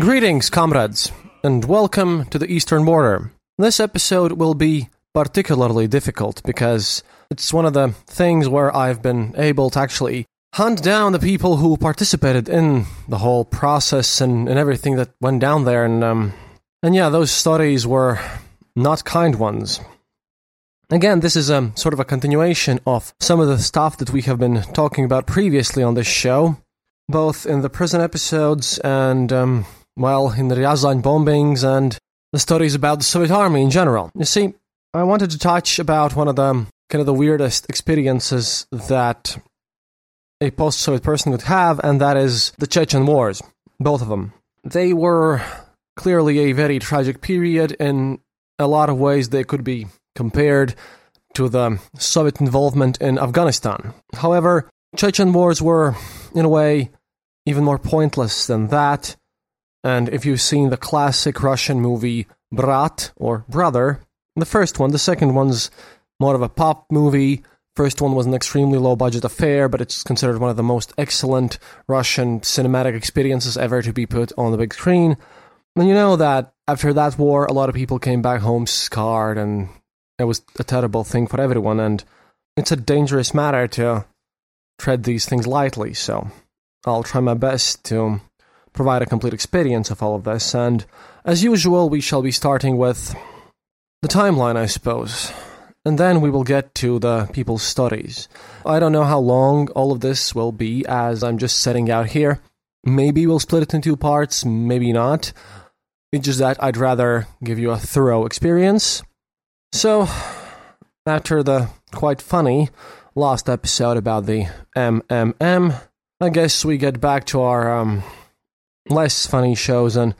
Greetings, comrades, and welcome to the Eastern Border. This episode will be particularly difficult because it's one of the things where I've been able to actually hunt down the people who participated in the whole process and, and everything that went down there, and um, and yeah, those stories were not kind ones. Again, this is a sort of a continuation of some of the stuff that we have been talking about previously on this show, both in the prison episodes and um, well, in the Ryazan bombings and the stories about the Soviet army in general. You see, I wanted to touch about one of the kind of the weirdest experiences that a post-Soviet person would have, and that is the Chechen Wars. Both of them. They were clearly a very tragic period. In a lot of ways, they could be compared to the Soviet involvement in Afghanistan. However, Chechen Wars were, in a way, even more pointless than that. And if you've seen the classic Russian movie Brat or Brother, the first one, the second one's more of a pop movie. First one was an extremely low budget affair, but it's considered one of the most excellent Russian cinematic experiences ever to be put on the big screen. And you know that after that war, a lot of people came back home scarred, and it was a terrible thing for everyone. And it's a dangerous matter to tread these things lightly, so I'll try my best to provide a complete experience of all of this. And as usual, we shall be starting with the timeline, I suppose. And then we will get to the people's stories. I don't know how long all of this will be, as I'm just setting out here. Maybe we'll split it in two parts, maybe not. It's just that I'd rather give you a thorough experience. So, after the quite funny last episode about the MMM, I guess we get back to our um, less funny shows and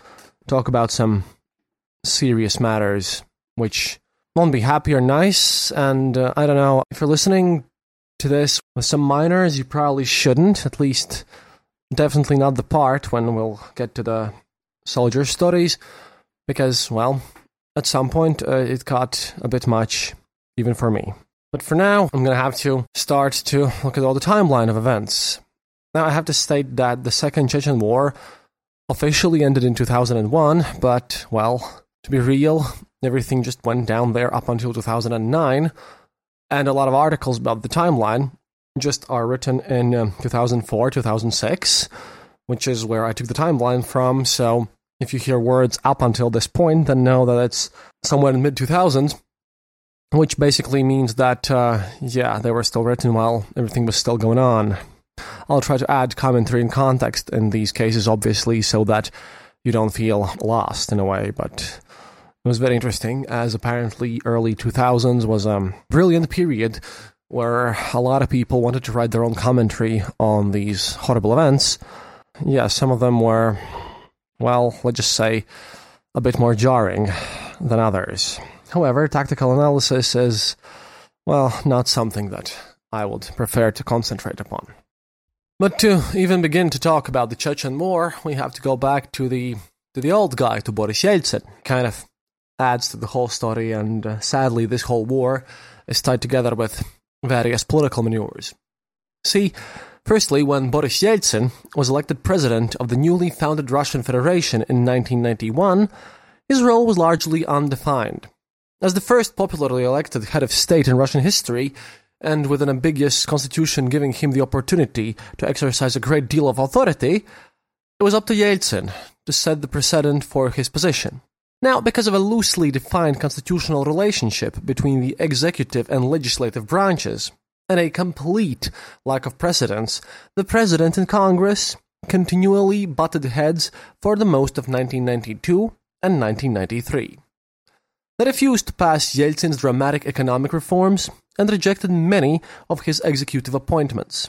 talk about some serious matters, which won't be happy or nice. And uh, I don't know, if you're listening to this with some minors, you probably shouldn't, at least definitely not the part when we'll get to the soldier stories, because, well, at some point uh, it got a bit much, even for me. But for now, I'm to have to start to look at all the timeline of events. Now, I have to state that the Second Chechen War officially ended in 2001, but, well, to be real, everything just went down there up until 2009, and a lot of articles about the timeline just are written in um, 2004, 2006, which is where I took the timeline from. So if you hear words up until this point, then know that it's somewhere in mid 2000s, which basically means that, uh, yeah, they were still written while everything was still going on. I'll try to add commentary and context in these cases, obviously, so that you don't feel lost in a way. But it was very interesting, as apparently early 2000s was a brilliant period where a lot of people wanted to write their own commentary on these horrible events. Yeah, some of them were, well, let's just say, a bit more jarring than others. However, tactical analysis is, well, not something that I would prefer to concentrate upon. But to even begin to talk about the Chechen War, we have to go back to the to the old guy, to Boris Yeltsin. Kind of adds to the whole story, and uh, sadly, this whole war is tied together with various political maneuvers. See, firstly, when Boris Yeltsin was elected president of the newly founded Russian Federation in 1991, his role was largely undefined. As the first popularly elected head of state in Russian history, and with an ambiguous constitution giving him the opportunity to exercise a great deal of authority, it was up to Yeltsin to set the precedent for his position. Now, because of a loosely defined constitutional relationship between the executive and legislative branches, and a complete lack of precedence, the President and Congress continually butted heads for the most of 1992 and 1993. They refused to pass Yeltsin's dramatic economic reforms and rejected many of his executive appointments.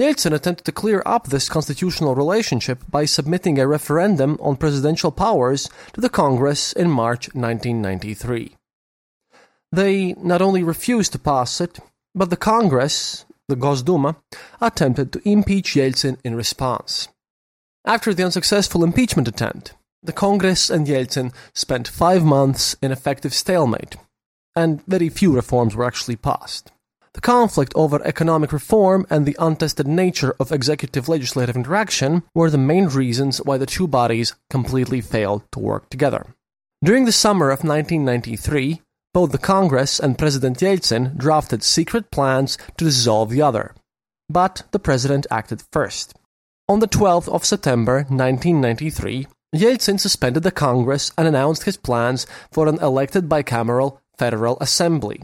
Yeltsin attempted to clear up this constitutional relationship by submitting a referendum on presidential powers to the Congress in March 1993. They not only refused to pass it, but the Congress, the Gosduma, attempted to impeach Yeltsin in response. After the unsuccessful impeachment attempt, the Congress and Yeltsin spent five months in effective stalemate, and very few reforms were actually passed. The conflict over economic reform and the untested nature of executive legislative interaction were the main reasons why the two bodies completely failed to work together. During the summer of 1993, both the Congress and President Yeltsin drafted secret plans to dissolve the other. But the president acted first. On the 12th of September 1993, Yeltsin suspended the Congress and announced his plans for an elected bicameral Federal Assembly.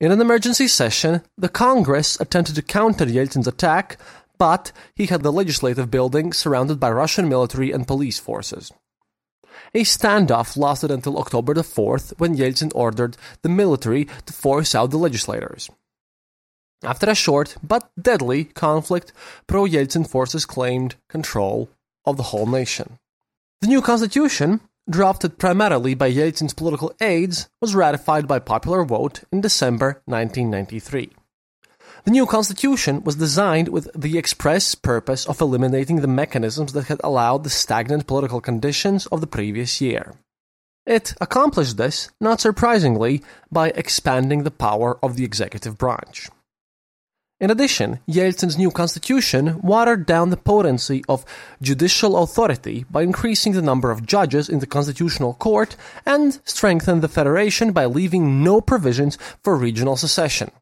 In an emergency session, the Congress attempted to counter Yeltsin's attack, but he had the legislative building surrounded by Russian military and police forces. A standoff lasted until October the 4th when Yeltsin ordered the military to force out the legislators. After a short but deadly conflict, pro Yeltsin forces claimed control of the whole nation. The new constitution, drafted primarily by Yeltsin's political aides, was ratified by popular vote in December 1993. The new constitution was designed with the express purpose of eliminating the mechanisms that had allowed the stagnant political conditions of the previous year. It accomplished this, not surprisingly, by expanding the power of the executive branch. In addition, Yeltsin's new constitution watered down the potency of judicial authority by increasing the number of judges in the constitutional court and strengthened the federation by leaving no provisions for regional secession.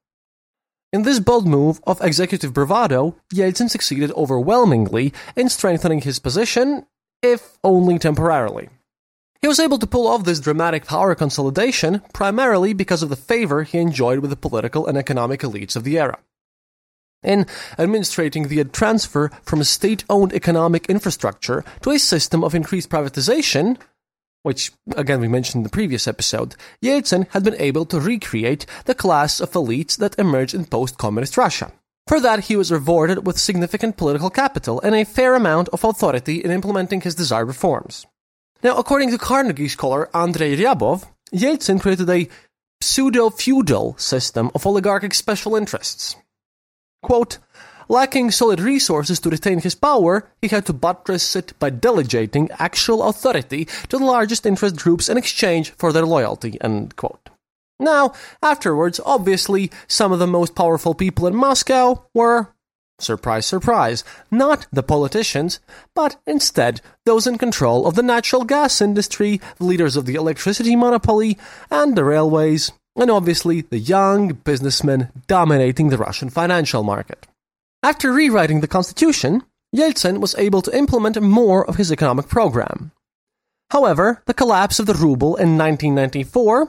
In this bold move of executive bravado, Yeltsin succeeded overwhelmingly in strengthening his position, if only temporarily. He was able to pull off this dramatic power consolidation primarily because of the favor he enjoyed with the political and economic elites of the era in administrating the transfer from a state owned economic infrastructure to a system of increased privatization, which, again, we mentioned in the previous episode, Yeltsin had been able to recreate the class of elites that emerged in post communist Russia. For that, he was rewarded with significant political capital and a fair amount of authority in implementing his desired reforms. Now, according to Carnegie scholar Andrei Ryabov, Yeltsin created a pseudo feudal system of oligarchic special interests. Quote, Lacking solid resources to retain his power, he had to buttress it by delegating actual authority to the largest interest groups in exchange for their loyalty. Now, afterwards, obviously, some of the most powerful people in Moscow were, surprise, surprise, not the politicians, but instead those in control of the natural gas industry, the leaders of the electricity monopoly, and the railways, and obviously the young businessmen dominating the Russian financial market. After rewriting the constitution, Yeltsin was able to implement more of his economic program. However, the collapse of the ruble in 1994,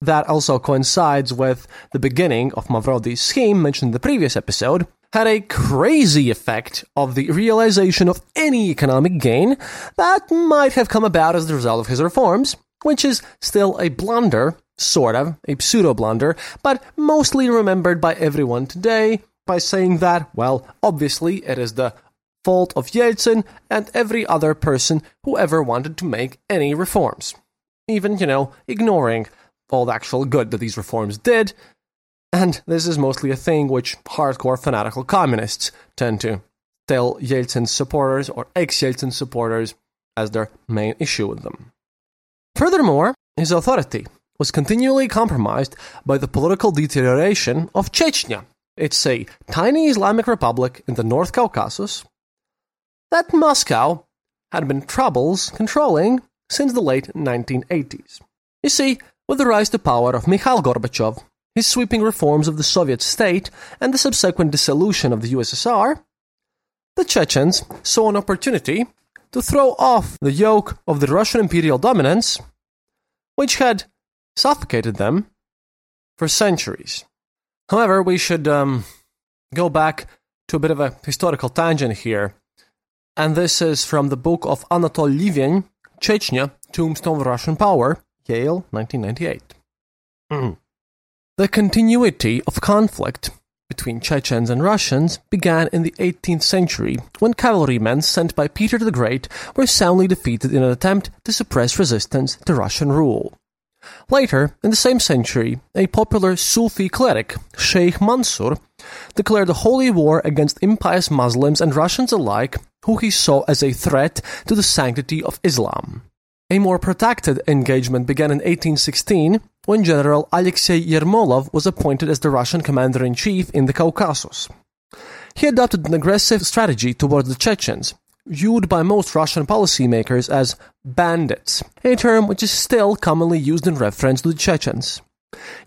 that also coincides with the beginning of Mavrodi's scheme mentioned in the previous episode, had a crazy effect of the realization of any economic gain that might have come about as the result of his reforms, which is still a blunder sort of, a pseudo blunder, but mostly remembered by everyone today by saying that, well, obviously it is the fault of Yeltsin and every other person who ever wanted to make any reforms. Even, you know, ignoring all the actual good that these reforms did, And this is mostly a thing which hardcore fanatical communists tend to tell Yeltsin supporters or ex Yeltsin supporters as their main issue with them. Furthermore, his authority was continually compromised by the political deterioration of Chechnya. It's a tiny Islamic republic in the North Caucasus that Moscow had been troubles controlling since the late 1980s. You see, with the rise to power of Mikhail Gorbachev, his sweeping reforms of the Soviet state, and the subsequent dissolution of the USSR, the Chechens saw an opportunity to throw off the yoke of the Russian imperial dominance, which had suffocated them for centuries. However, we should um, go back to a bit of a historical tangent here, and this is from the book of Anatol Lieven, Chechnya, Tombstone of Russian Power, Yale, 1998. Mm. The continuity of conflict between Chechens and Russians began in the 18th century when cavalrymen sent by Peter the Great were soundly defeated in an attempt to suppress resistance to Russian rule. Later, in the same century, a popular Sufi cleric, Sheikh Mansur, declared a holy war against impious Muslims and Russians alike, who he saw as a threat to the sanctity of Islam. A more protracted engagement began in 1816 when General Alexei Yermolov was appointed as the Russian commander in the Caucasus. He adopted an aggressive strategy towards the Chechens, viewed by most Russian policymakers as bandits, a term which is still commonly used in reference to the Chechens.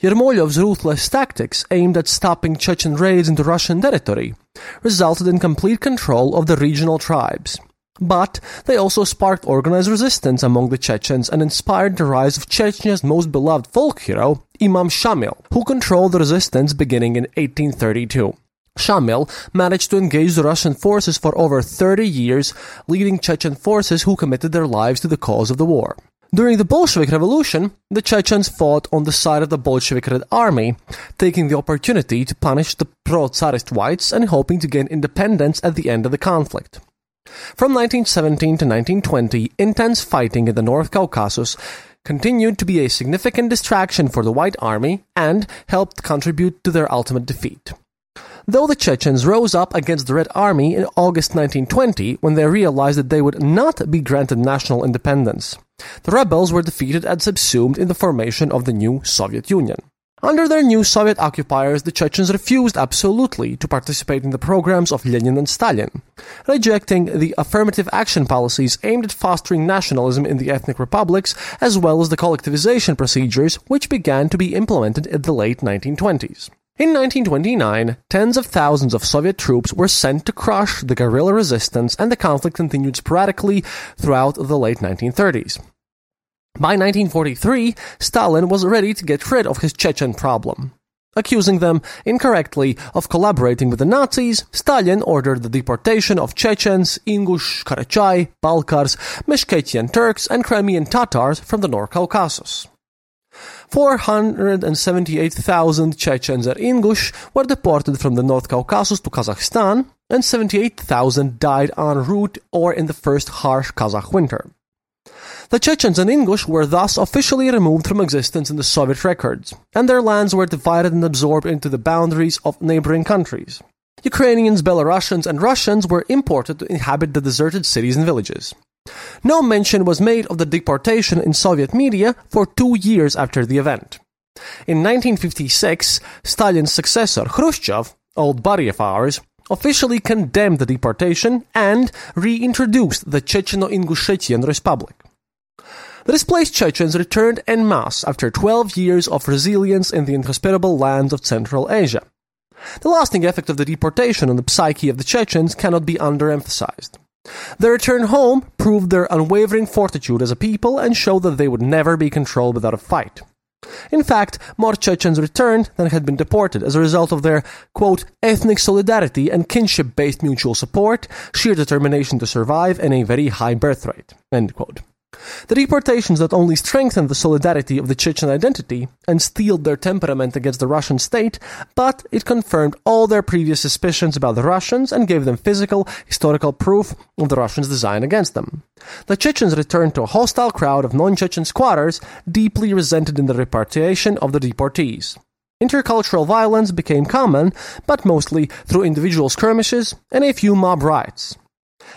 Yermolov's ruthless tactics aimed at stopping Chechen raids into Russian territory resulted in complete control of the regional tribes. But they also sparked organized resistance among the Chechens and inspired the rise of Chechnya's most beloved folk hero, Imam Shamil, who controlled the resistance beginning in 1832. Shamil managed to engage the Russian forces for over 30 years, leading Chechen forces who committed their lives to the cause of the war. During the Bolshevik Revolution, the Chechens fought on the side of the Bolshevik Red Army, taking the opportunity to punish the pro-Tsarist whites and hoping to gain independence at the end of the conflict. From 1917 to 1920, intense fighting in the North Caucasus continued to be a significant distraction for the White Army and helped contribute to their ultimate defeat. Though the Chechens rose up against the Red Army in August 1920 when they realized that they would not be granted national independence, the rebels were defeated and subsumed in the formation of the new Soviet Union. Under their new Soviet occupiers, the Chechens refused absolutely to participate in the programs of Lenin and Stalin, rejecting the affirmative action policies aimed at fostering nationalism in the ethnic republics, as well as the collectivization procedures which began to be implemented in the late 1920s. In 1929, tens of thousands of Soviet troops were sent to crush the guerrilla resistance, and the conflict continued sporadically throughout the late 1930s. By 1943, Stalin was ready to get rid of his Chechen problem. Accusing them incorrectly of collaborating with the Nazis, Stalin ordered the deportation of Chechens, Ingush, Karachay, Balkars, Meskhetian Turks, and Crimean Tatars from the North Caucasus. 478,000 Chechens and Ingush were deported from the North Caucasus to Kazakhstan, and 78,000 died en route or in the first harsh Kazakh winter. The Chechens and Ingush were thus officially removed from existence in the Soviet records, and their lands were divided and absorbed into the boundaries of neighboring countries. Ukrainians, Belarusians, and Russians were imported to inhabit the deserted cities and villages. No mention was made of the deportation in Soviet media for two years after the event. In 1956, Stalin's successor, Khrushchev, old buddy of ours, officially condemned the deportation and reintroduced the Checheno-Ingushetian Republic. The displaced Chechens returned en masse after 12 years of resilience in the inhospitable lands of Central Asia. The lasting effect of the deportation on the psyche of the Chechens cannot be underemphasized. Their return home proved their unwavering fortitude as a people and showed that they would never be controlled without a fight. In fact, more Chechens returned than had been deported as a result of their, quote, ethnic solidarity and kinship based mutual support, sheer determination to survive, and a very high birth rate, end quote. The deportations not only strengthened the solidarity of the Chechen identity and steeled their temperament against the Russian state, but it confirmed all their previous suspicions about the Russians and gave them physical, historical proof of the Russians' design against them. The Chechens returned to a hostile crowd of non-Chechen squatters, deeply resented in the repatriation of the deportees. intercultural violence became common, but mostly through individual skirmishes and a few mob riots.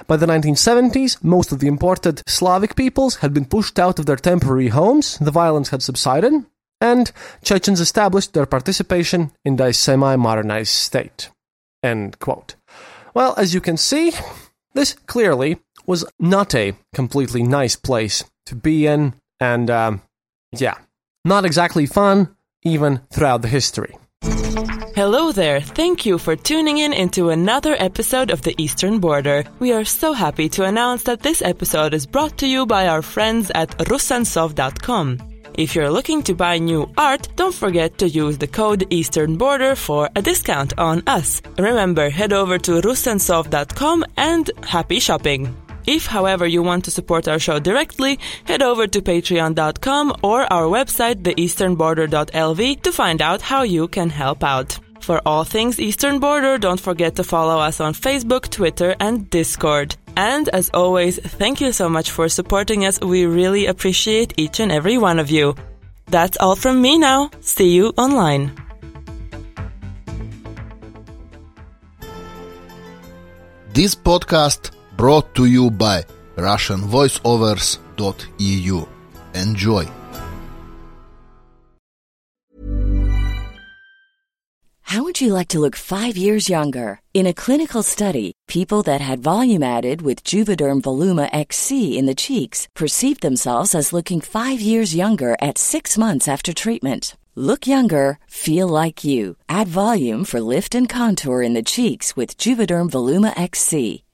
By the 1970s, most of the imported Slavic peoples had been pushed out of their temporary homes, the violence had subsided, and Chechens established their participation in the semi modernized state. End quote. Well, as you can see, this clearly was not a completely nice place to be in, and um, yeah, not exactly fun, even throughout the history. Hello there. Thank you for tuning in into another episode of the Eastern Border. We are so happy to announce that this episode is brought to you by our friends at rusansov.com. If you're looking to buy new art, don't forget to use the code Eastern Border for a discount on us. Remember, head over to rusansov.com and happy shopping. If, however, you want to support our show directly, head over to patreon.com or our website, theeasternborder.lv, to find out how you can help out. For all things Eastern Border, don't forget to follow us on Facebook, Twitter, and Discord. And as always, thank you so much for supporting us. We really appreciate each and every one of you. That's all from me now. See you online. This podcast brought to you by russianvoiceovers.eu. Enjoy. How would you like to look 5 years younger? In a clinical study, people that had volume added with Juvederm Voluma XC in the cheeks perceived themselves as looking 5 years younger at 6 months after treatment. Look younger, feel like you. Add volume for lift and contour in the cheeks with Juvederm Voluma XC.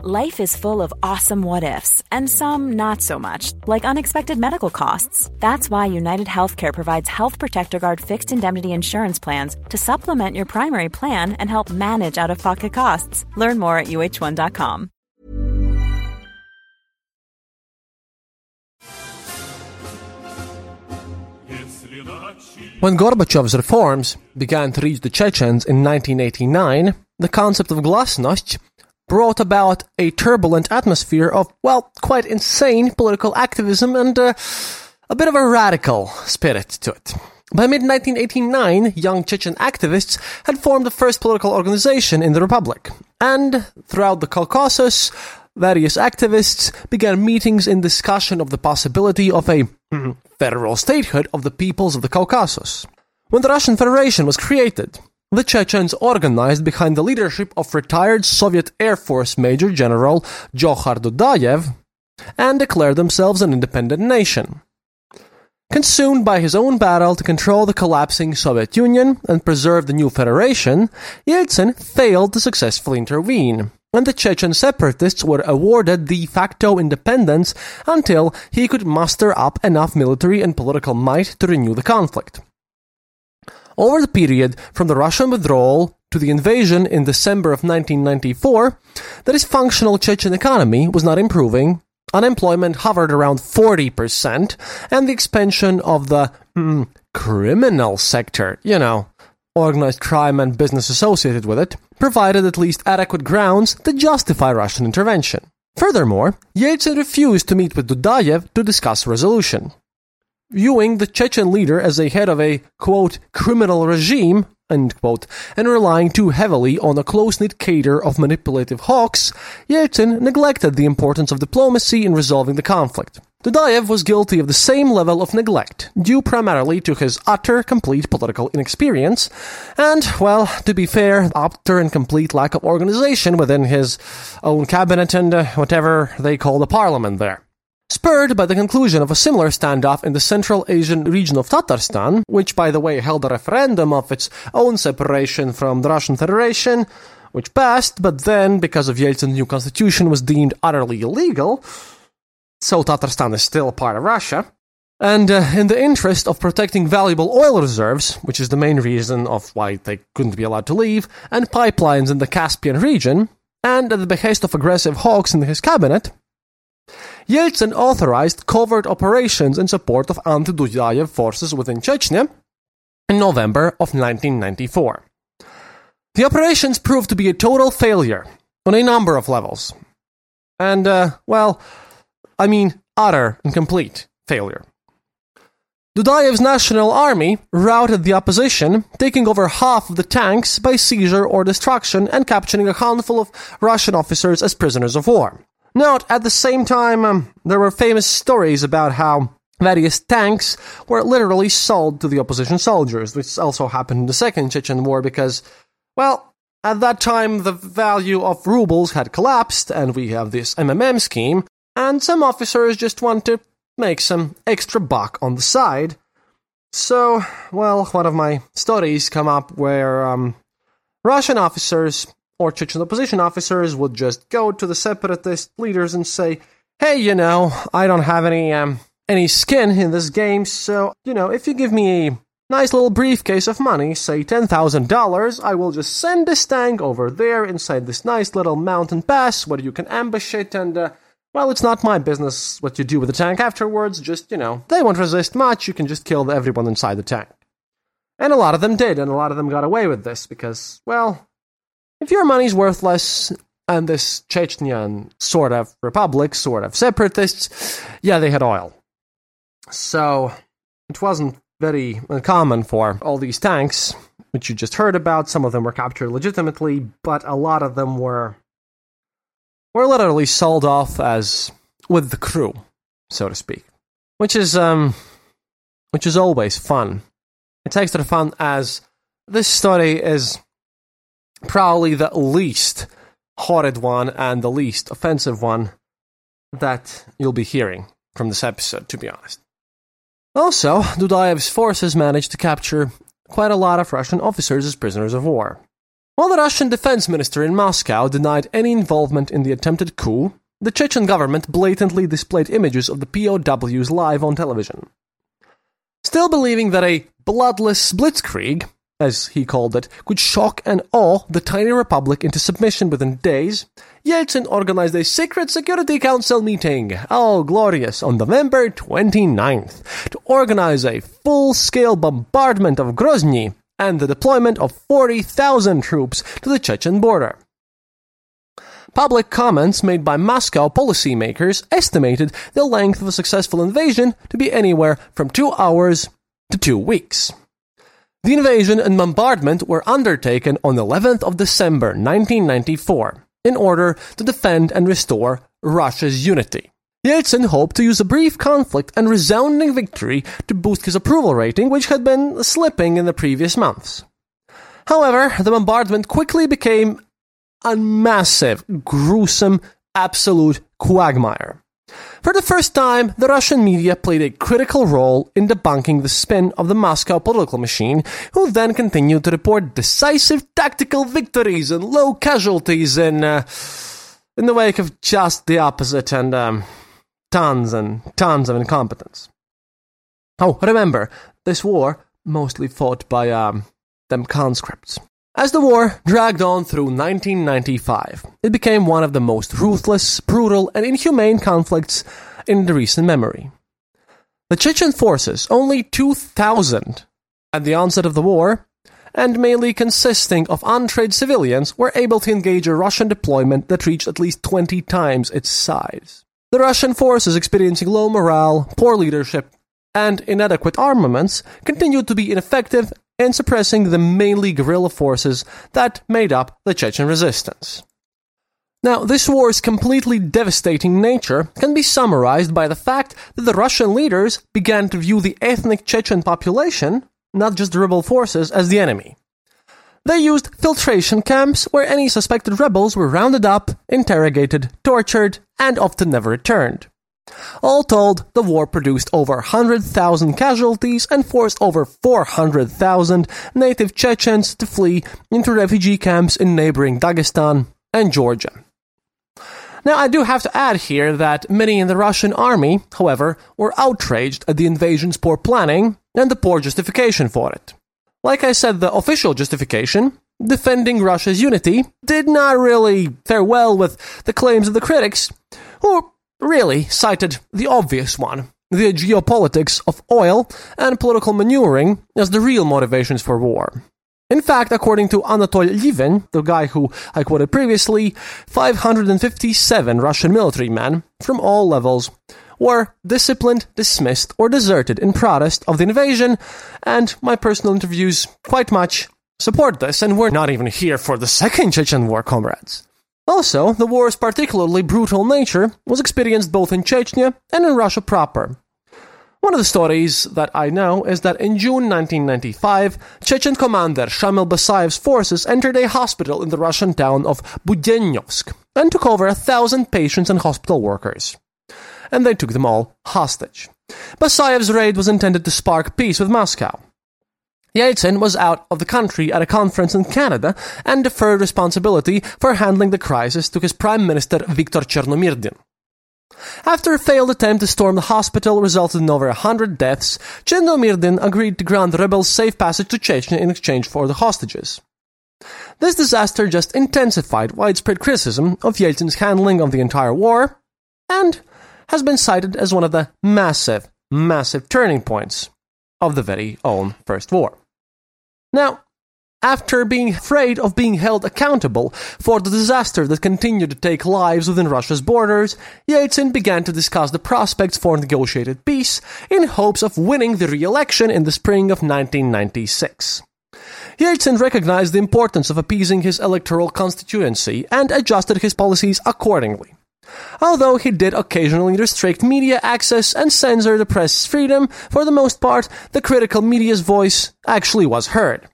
Life is full of awesome what ifs, and some not so much, like unexpected medical costs. That's why United Healthcare provides Health Protector Guard fixed indemnity insurance plans to supplement your primary plan and help manage out of pocket costs. Learn more at uh1.com. When Gorbachev's reforms began to reach the Chechens in 1989, the concept of glasnost brought about a turbulent atmosphere of, well, quite insane political activism and uh, a bit of a radical spirit to it. By mid 1989, young Chechen activists had formed the first political organization in the Republic. And throughout the Caucasus, various activists began meetings in discussion of the possibility of a federal statehood of the peoples of the Caucasus. When the Russian Federation was created, the Chechens organized behind the leadership of retired Soviet Air Force Major General Djokhar Dudayev and declared themselves an independent nation. Consumed by his own battle to control the collapsing Soviet Union and preserve the new federation, Yeltsin failed to successfully intervene, and the Chechen separatists were awarded de facto independence until he could muster up enough military and political might to renew the conflict. Over the period from the Russian withdrawal to the invasion in December of 1994, the dysfunctional Chechen economy was not improving, unemployment hovered around 40%, and the expansion of the mm, criminal sector, you know, organized crime and business associated with it, provided at least adequate grounds to justify Russian intervention. Furthermore, Yeltsin refused to meet with Dudayev to discuss resolution viewing the Chechen leader as a head of a, quote, criminal regime, end quote, and relying too heavily on a close-knit cadre of manipulative hawks, Yeltsin neglected the importance of diplomacy in resolving the conflict. Dudayev was guilty of the same level of neglect, due primarily to his utter, complete political inexperience, and, well, to be fair, utter and complete lack of organization within his own cabinet and uh, whatever they call the parliament there. Spurred by the conclusion of a similar standoff in the Central Asian region of Tatarstan, which, by the way, held a referendum of its own separation from the Russian Federation, which passed, but then, because of Yeltsin's new constitution, was deemed utterly illegal. So Tatarstan is still part of Russia. And uh, in the interest of protecting valuable oil reserves, which is the main reason of why they couldn't be allowed to leave, and pipelines in the Caspian region, and at the behest of aggressive hawks in his cabinet, Yeltsin authorized covert operations in support of anti-Dudayev forces within Chechnya in November of 1994. The operations proved to be a total failure on a number of levels. And, uh, well, I mean, utter and complete failure. Dudayev's National Army routed the opposition, taking over half of the tanks by seizure or destruction and capturing a handful of Russian officers as prisoners of war. Note, at the same time, um, there were famous stories about how various tanks were literally sold to the opposition soldiers, which also happened in the Second Chechen War because, well, at that time the value of rubles had collapsed, and we have this MMM scheme, and some officers just want to make some extra buck on the side. So, well, one of my stories come up where um, Russian officers or Chechen opposition officers would just go to the separatist leaders and say, "Hey, you know, I don't have any um, any skin in this game, so you know, if you give me a nice little briefcase of money, say ten thousand dollars, I will just send this tank over there inside this nice little mountain pass where you can ambush it and." Uh, well, it's not my business what you do with the tank afterwards, just, you know, they won't resist much, you can just kill everyone inside the tank. And a lot of them did, and a lot of them got away with this because, well, if your money's worthless, and this Chechnyan sort of republic, sort of separatists, yeah, they had oil. So it wasn't very uncommon for all these tanks, which you just heard about. Some of them were captured legitimately, but a lot of them were were literally sold off as with the crew, so to speak, which is um, which is always fun. It's extra fun as this story is probably the least horrid one and the least offensive one that you'll be hearing from this episode, to be honest. Also, Dudayev's forces managed to capture quite a lot of Russian officers as prisoners of war. While the Russian defense minister in Moscow denied any involvement in the attempted coup, the Chechen government blatantly displayed images of the POWs live on television. Still believing that a bloodless blitzkrieg, as he called it, could shock and awe the tiny republic into submission within days, Yeltsin organized a secret Security Council meeting, oh glorious, on November 29th, to organize a full-scale bombardment of Grozny and the deployment of 40,000 troops to the Chechen border. Public comments made by Moscow policymakers estimated the length of a successful invasion to be anywhere from two hours to two weeks. The invasion and bombardment were undertaken on the 11th of December 1994 in order to defend and restore Russia's unity. Yeltsin hoped to use a brief conflict and resounding victory to boost his approval rating, which had been slipping in the previous months. However, the bombardment quickly became a massive, gruesome, absolute quagmire. For the first time, the Russian media played a critical role in debunking the spin of the Moscow political machine, who then continued to report decisive tactical victories and low casualties in, uh, in the wake of just the opposite and um, tons and tons of incompetence. Oh, remember, this war mostly fought by um, them conscripts. As the war dragged on through 1995, it became one of the most ruthless, brutal, and inhumane conflicts in the recent memory. The Chechen forces, only 2,000 at the onset of the war, and mainly consisting of untrained civilians, were able to engage a Russian deployment that reached at least 20 times its size. The Russian forces experiencing low morale, poor leadership, and inadequate armaments continued to be ineffective in suppressing the mainly guerrilla forces that made up the Chechen resistance. Now, this war's completely devastating nature can be summarized by the fact that the Russian leaders began to view the ethnic Chechen population, not just the rebel forces, as the enemy. They used filtration camps where any suspected rebels were rounded up, interrogated, tortured, and often never returned. All told, the war produced over 100,000 casualties and forced over 400,000 native Chechens to flee into refugee camps in neighboring Dagestan and Georgia. Now, I do have to add here that many in the Russian army, however, were outraged at the invasion's poor planning and the poor justification for it. Like I said, the official justification, defending Russia's unity, did not really fare well with the claims of the critics, who really cited the obvious one the geopolitics of oil and political maneuvering as the real motivations for war. In fact, according to Anatoly Lieven, the guy who I quoted previously, 557 Russian military men from all levels were disciplined, dismissed, or deserted in protest of the invasion, and my personal interviews quite much support this, and we're not even here for the Second Chechen War, comrades. Also, the war's particularly brutal nature was experienced both in Chechnya and in Russia proper. One of the stories that I know is that in June 1995, Chechen commander Shamil Basayev's forces entered a hospital in the Russian town of Budenovsk and took over a thousand patients and hospital workers. And they took them all hostage. Basayev's raid was intended to spark peace with Moscow. Yeltsin was out of the country at a conference in Canada and deferred responsibility for handling the crisis to his Prime Minister Viktor Chernomyrdin. After a failed attempt to storm the hospital resulted in over a hundred deaths, Chernomyrdin agreed to grant the rebels safe passage to Chechnya in exchange for the hostages. This disaster just intensified widespread criticism of Yeltsin's handling of the entire war, and has been cited as one of the massive, massive turning points of the very own First War. Now, after being afraid of being held accountable for the disaster that continued to take lives within Russia's borders, Yeltsin began to discuss the prospects for negotiated peace in hopes of winning the re election in the spring of 1996. Yeltsin recognized the importance of appeasing his electoral constituency and adjusted his policies accordingly. Although he did occasionally restrict media access and censor the press's freedom, for the most part, the critical media's voice actually was heard.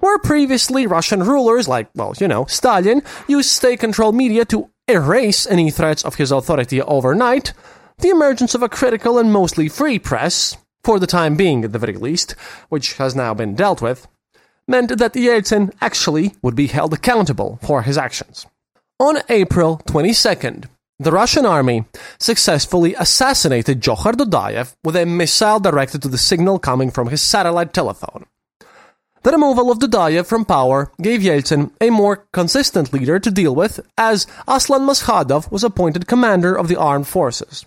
Where previously Russian rulers, like, well, you know, Stalin, used state controlled media to erase any threats of his authority overnight, the emergence of a critical and mostly free press, for the time being at the very least, which has now been dealt with, meant that Yeltsin actually would be held accountable for his actions. On April 22nd, the Russian army successfully assassinated Johar Dudayev with a missile directed to the signal coming from his satellite telephone. The removal of Dudayev from power gave Yeltsin a more consistent leader to deal with, as Aslan Maskhadov was appointed commander of the armed forces.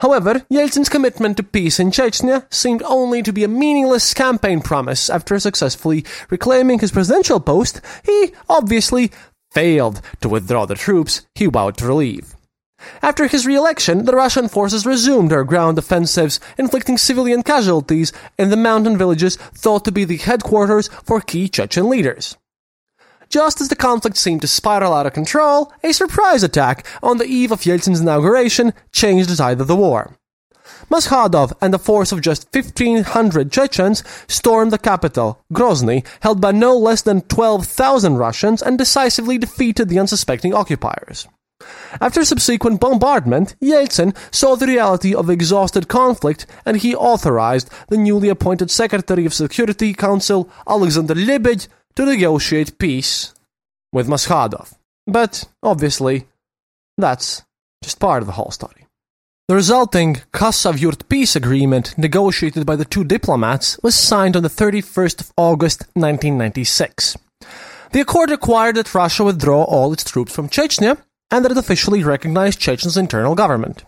However, Yeltsin's commitment to peace in Chechnya seemed only to be a meaningless campaign promise after successfully reclaiming his presidential post. He obviously failed to withdraw the troops he vowed to relieve. After his re-election, the Russian forces resumed their ground offensives, inflicting civilian casualties in the mountain villages thought to be the headquarters for key Chechen leaders. Just as the conflict seemed to spiral out of control, a surprise attack on the eve of Yeltsin's inauguration changed the tide of the war. Maskhadov and a force of just 1,500 Chechens stormed the capital, Grozny, held by no less than 12,000 Russians, and decisively defeated the unsuspecting occupiers. After subsequent bombardment, Yeltsin saw the reality of exhausted conflict and he authorized the newly appointed Secretary of Security Council, Alexander Lebed, to negotiate peace with Maskhadov. But, obviously, that's just part of the whole story. The resulting Khasavyurt peace agreement, negotiated by the two diplomats, was signed on the 31st of August 1996. The accord required that Russia withdraw all its troops from Chechnya and that it officially recognized Chechen's internal government.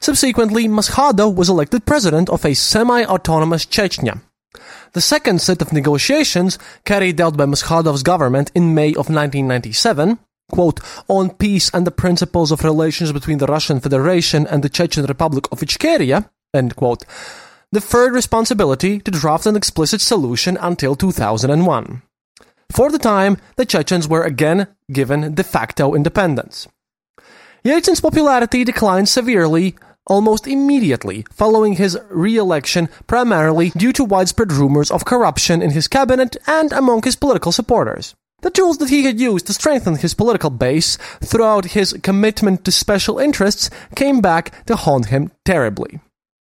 Subsequently, Maskhadov was elected president of a semi-autonomous Chechnya. The second set of negotiations, carried out by Maskhadov's government in May of 1997, quote, on peace and the principles of relations between the Russian Federation and the Chechen Republic of Ichkeria, end quote, deferred responsibility to draft an explicit solution until 2001. For the time, the Chechens were again given de facto independence. Yeltsin's popularity declined severely almost immediately following his re-election primarily due to widespread rumors of corruption in his cabinet and among his political supporters. The tools that he had used to strengthen his political base throughout his commitment to special interests came back to haunt him terribly.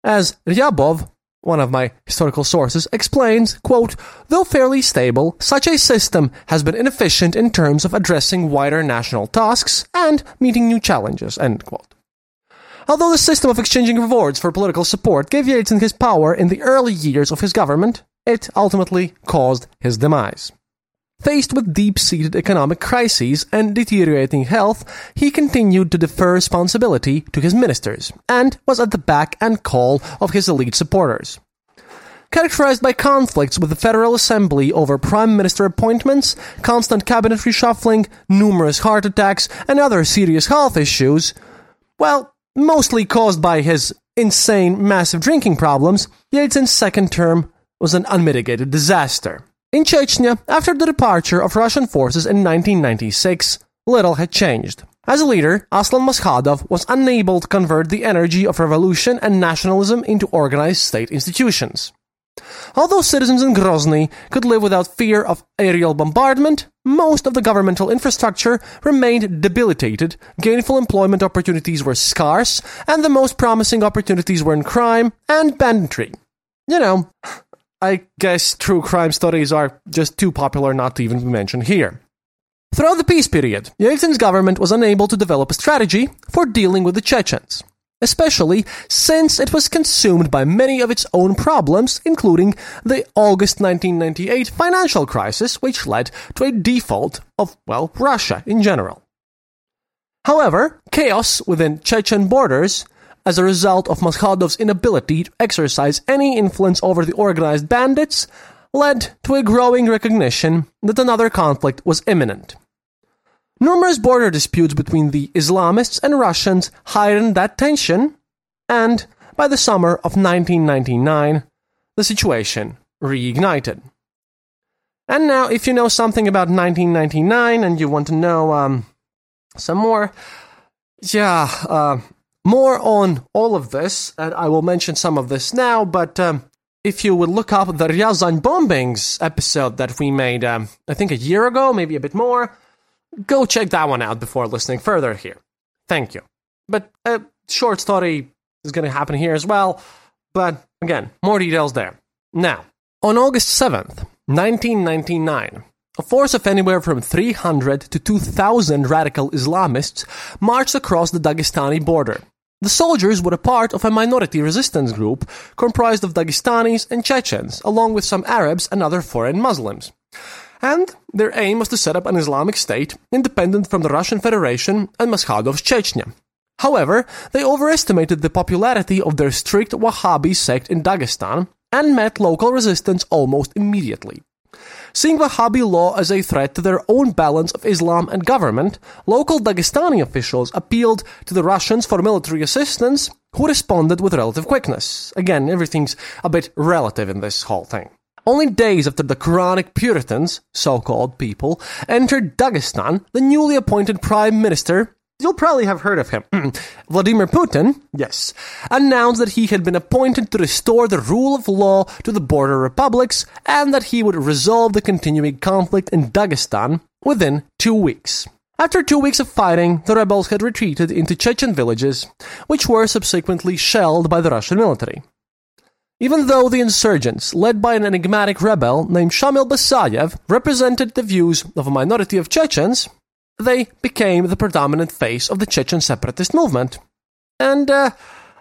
As Ryabov, one of my historical sources, explains, quote, though fairly stable, such a system has been inefficient in terms of addressing wider national tasks and meeting new challenges, end quote. Although the system of exchanging rewards for political support gave Yeltsin his power in the early years of his government, it ultimately caused his demise. Faced with deep seated economic crises and deteriorating health, he continued to defer responsibility to his ministers and was at the back and call of his elite supporters. Characterized by conflicts with the Federal Assembly over prime minister appointments, constant cabinet reshuffling, numerous heart attacks, and other serious health issues, well, mostly caused by his insane, massive drinking problems, Yeltsin's second term was an unmitigated disaster. In Chechnya, after the departure of Russian forces in 1996, little had changed. As a leader, Aslan Maskhadov was unable to convert the energy of revolution and nationalism into organized state institutions. Although citizens in Grozny could live without fear of aerial bombardment, most of the governmental infrastructure remained debilitated, gainful employment opportunities were scarce, and the most promising opportunities were in crime and banditry. You know, I guess true crime stories are just too popular not to even be mentioned here. Throughout the peace period, Yeltsin's government was unable to develop a strategy for dealing with the Chechens, especially since it was consumed by many of its own problems, including the August 1998 financial crisis, which led to a default of, well, Russia in general. However, chaos within Chechen borders as a result of Maskhadov's inability to exercise any influence over the organized bandits, led to a growing recognition that another conflict was imminent. Numerous border disputes between the Islamists and Russians heightened that tension, and by the summer of 1999, the situation reignited. And now, if you know something about 1999 and you want to know um, some more, yeah, uh, more on all of this, and I will mention some of this now, but um, if you would look up the Ryazan bombings episode that we made, um, I think a year ago, maybe a bit more, go check that one out before listening further here. Thank you. But a short story is going to happen here as well, but again, more details there. Now, on August 7th, 1999, a force of anywhere from 300 to 2,000 radical Islamists marched across the Dagestani border the soldiers were a part of a minority resistance group comprised of Dagestanis and Chechens, along with some Arabs and other foreign Muslims. And their aim was to set up an Islamic state independent from the Russian Federation and Maskhadov's Chechnya. However, they overestimated the popularity of their strict Wahhabi sect in Dagestan and met local resistance almost immediately. Seeing Wahhabi law as a threat to their own balance of Islam and government, local Dagestani officials appealed to the Russians for military assistance, who responded with relative quickness. Again, everything's a bit relative in this whole thing. Only days after the Quranic Puritans, so called people, entered Dagestan, the newly appointed Prime Minister You'll probably have heard of him. Vladimir Putin, yes, announced that he had been appointed to restore the rule of law to the border republics and that he would resolve the continuing conflict in Dagestan within two weeks. After two weeks of fighting, the rebels had retreated into Chechen villages, which were subsequently shelled by the Russian military. Even though the insurgents, led by an enigmatic rebel named Shamil Basayev, represented the views of a minority of Chechens, they became the predominant face of the Chechen separatist movement. And uh,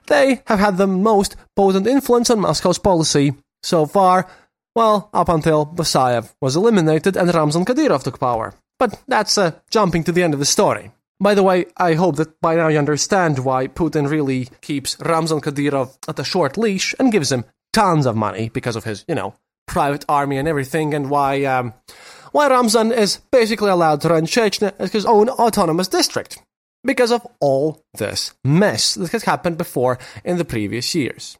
they have had the most potent influence on Moscow's policy so far, well, up until Basayev was eliminated and Ramzan Kadyrov took power. But that's uh, jumping to the end of the story. By the way, I hope that by now you understand why Putin really keeps Ramzan Kadyrov at a short leash and gives him tons of money because of his, you know, private army and everything, and why um, why Ramzan is basically allowed to run Chechnya as his own autonomous district because of all this mess that has happened before in the previous years.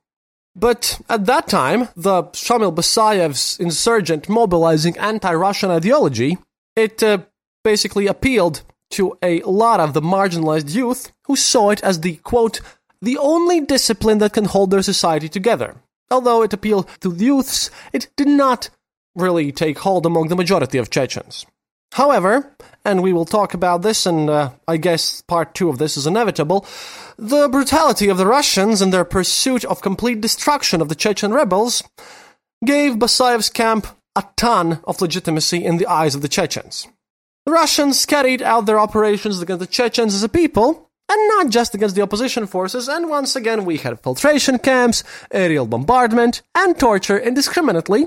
But at that time, the Shamil Basayev's insurgent mobilizing anti-Russian ideology, it uh, basically appealed to a lot of the marginalized youth who saw it as the quote the only discipline that can hold their society together. Although it appealed to the youths, it did not really take hold among the majority of Chechens. However, and we will talk about this, and uh, I guess part two of this is inevitable, the brutality of the Russians and their pursuit of complete destruction of the Chechen rebels gave Basayev's camp a ton of legitimacy in the eyes of the Chechens. The Russians carried out their operations against the Chechens as a people, and not just against the opposition forces, and once again we had filtration camps, aerial bombardment, and torture indiscriminately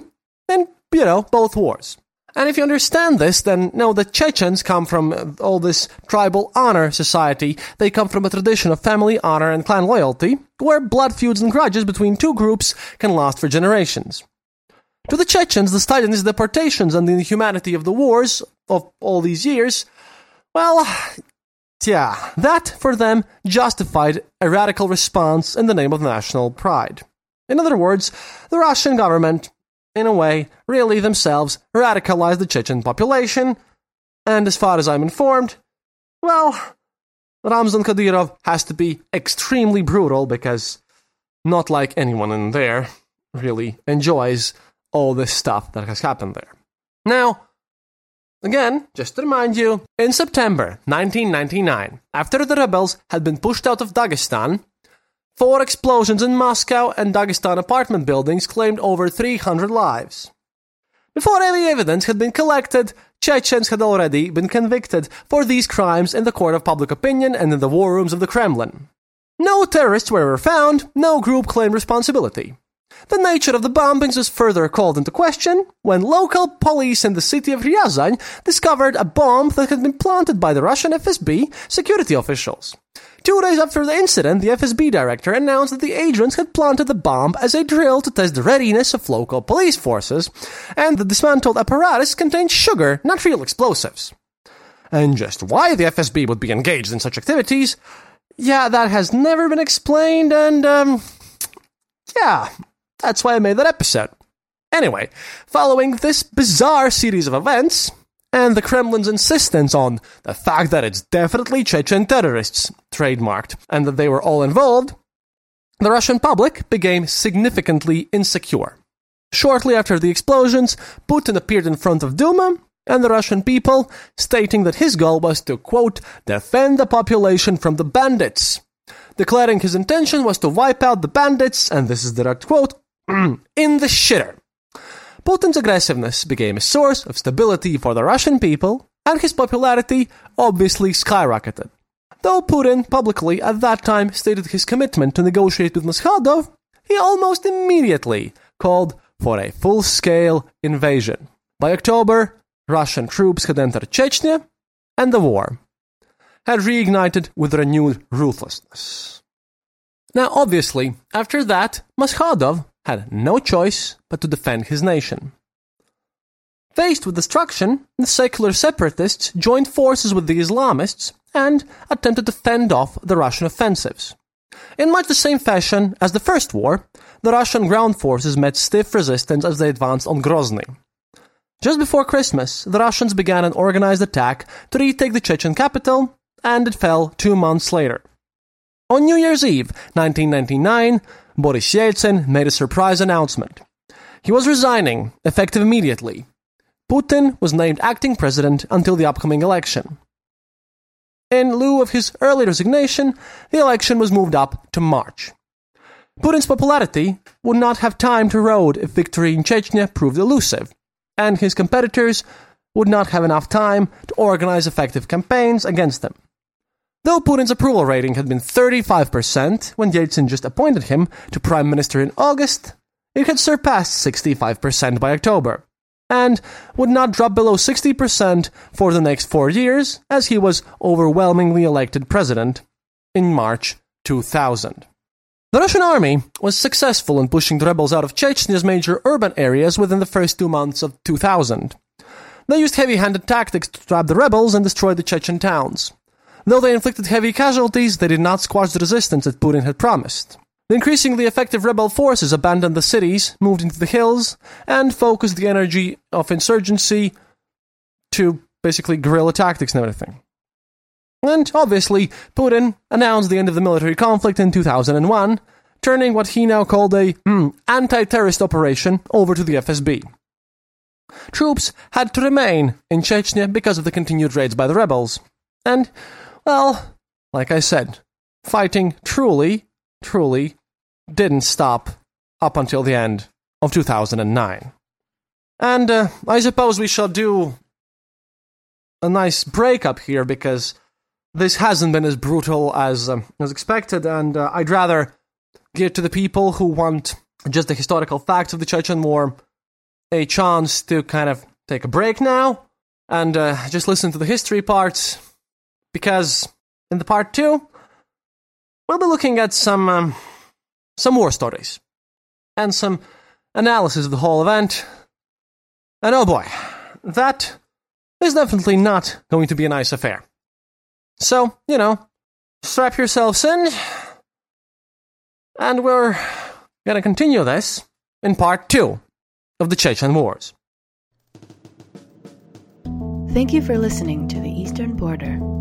in, you know, both wars. And if you understand this, then know that Chechens come from all this tribal honor society. They come from a tradition of family honor and clan loyalty, where blood feuds and grudges between two groups can last for generations. To the Chechens, the Stalinist deportations and the inhumanity of the wars of all these years, well, yeah, that for them justified a radical response in the name of national pride. In other words, the Russian government, in a way, really themselves radicalized the Chechen population, and as far as I'm informed, well, Ramzan Kadyrov has to be extremely brutal because not like anyone in there really enjoys all this stuff that has happened there. Now, again, just to remind you, in September 1999, after the rebels had been pushed out of Dagestan, four explosions in Moscow and Dagestan apartment buildings claimed over 300 lives. Before any evidence had been collected, Chechens had already been convicted for these crimes in the court of public opinion and in the war rooms of the Kremlin. No terrorists were ever found, no group claimed responsibility. The nature of the bombings was further called into question when local police in the city of Ryazan discovered a bomb that had been planted by the Russian FSB security officials. Two days after the incident, the FSB director announced that the agents had planted the bomb as a drill to test the readiness of local police forces, and the dismantled apparatus contained sugar, not real explosives. And just why the FSB would be engaged in such activities, yeah, that has never been explained, and, um, yeah, that's why I made that episode. Anyway, following this bizarre series of events, and the Kremlin's insistence on the fact that it's definitely Chechen terrorists trademarked and that they were all involved, the Russian public became significantly insecure. Shortly after the explosions, Putin appeared in front of Duma and the Russian people, stating that his goal was to, quote, defend the population from the bandits, declaring his intention was to wipe out the bandits, and this is direct quote, in the shitter. Putin's aggressiveness became a source of stability for the Russian people, and his popularity obviously skyrocketed. Though Putin publicly at that time stated his commitment to negotiate with Maskhadov, he almost immediately called for a full scale invasion. By October, Russian troops had entered Chechnya, and the war had reignited with renewed ruthlessness. Now, obviously, after that, Maskhadov had no choice but to defend his nation. Faced with destruction, the secular separatists joined forces with the Islamists and attempted to fend off the Russian offensives. In much the same fashion as the First War, the Russian ground forces met stiff resistance as they advanced on Grozny. Just before Christmas, the Russians began an organized attack to retake the Chechen capital, and it fell two months later. On New Year's Eve, 1999, Boris Yeltsin made a surprise announcement. He was resigning, effective immediately. Putin was named acting president until the upcoming election. In lieu of his early resignation, the election was moved up to March. Putin's popularity would not have time to erode if victory in Chechnya proved elusive, and his competitors would not have enough time to organize effective campaigns against them. Though Putin's approval rating had been 35% when Yeltsin just appointed him to prime minister in August, it had surpassed 65% by October, and would not drop below 60% for the next four years as he was overwhelmingly elected president in March 2000. The Russian army was successful in pushing the rebels out of Chechnya's major urban areas within the first two months of 2000. They used heavy handed tactics to trap the rebels and destroy the Chechen towns. Though they inflicted heavy casualties, they did not squash the resistance that Putin had promised. The increasingly effective rebel forces abandoned the cities, moved into the hills, and focused the energy of insurgency to basically guerrilla tactics and everything. And obviously, Putin announced the end of the military conflict in 2001, turning what he now called a mm, anti terrorist operation over to the FSB. troops had to remain in Chechnya because of the continued raids by the rebels. And, well, like I said, fighting truly, truly didn't stop up until the end of 2009. And uh, I suppose we shall do a nice breakup here because this hasn't been as brutal as um, as expected, and uh, I'd rather give to the people who want just the historical facts of the Chechen War a chance to kind of take a break now and uh, just listen to the history parts because in the part two we'll be looking at some um, some war stories and some analysis of the whole event. And oh boy, that is definitely not going to be a nice affair. So, you know, strap yourselves in, and we're gonna continue this in part two of the Chechen Wars. Thank you for listening to the Eastern Border.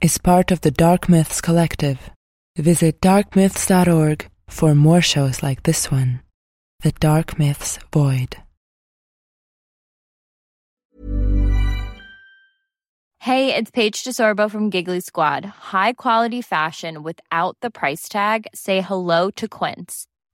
is part of the Dark Myths Collective. Visit darkmyths.org for more shows like this one The Dark Myths Void. Hey, it's Paige DeSorbo from Giggly Squad. High quality fashion without the price tag? Say hello to Quince.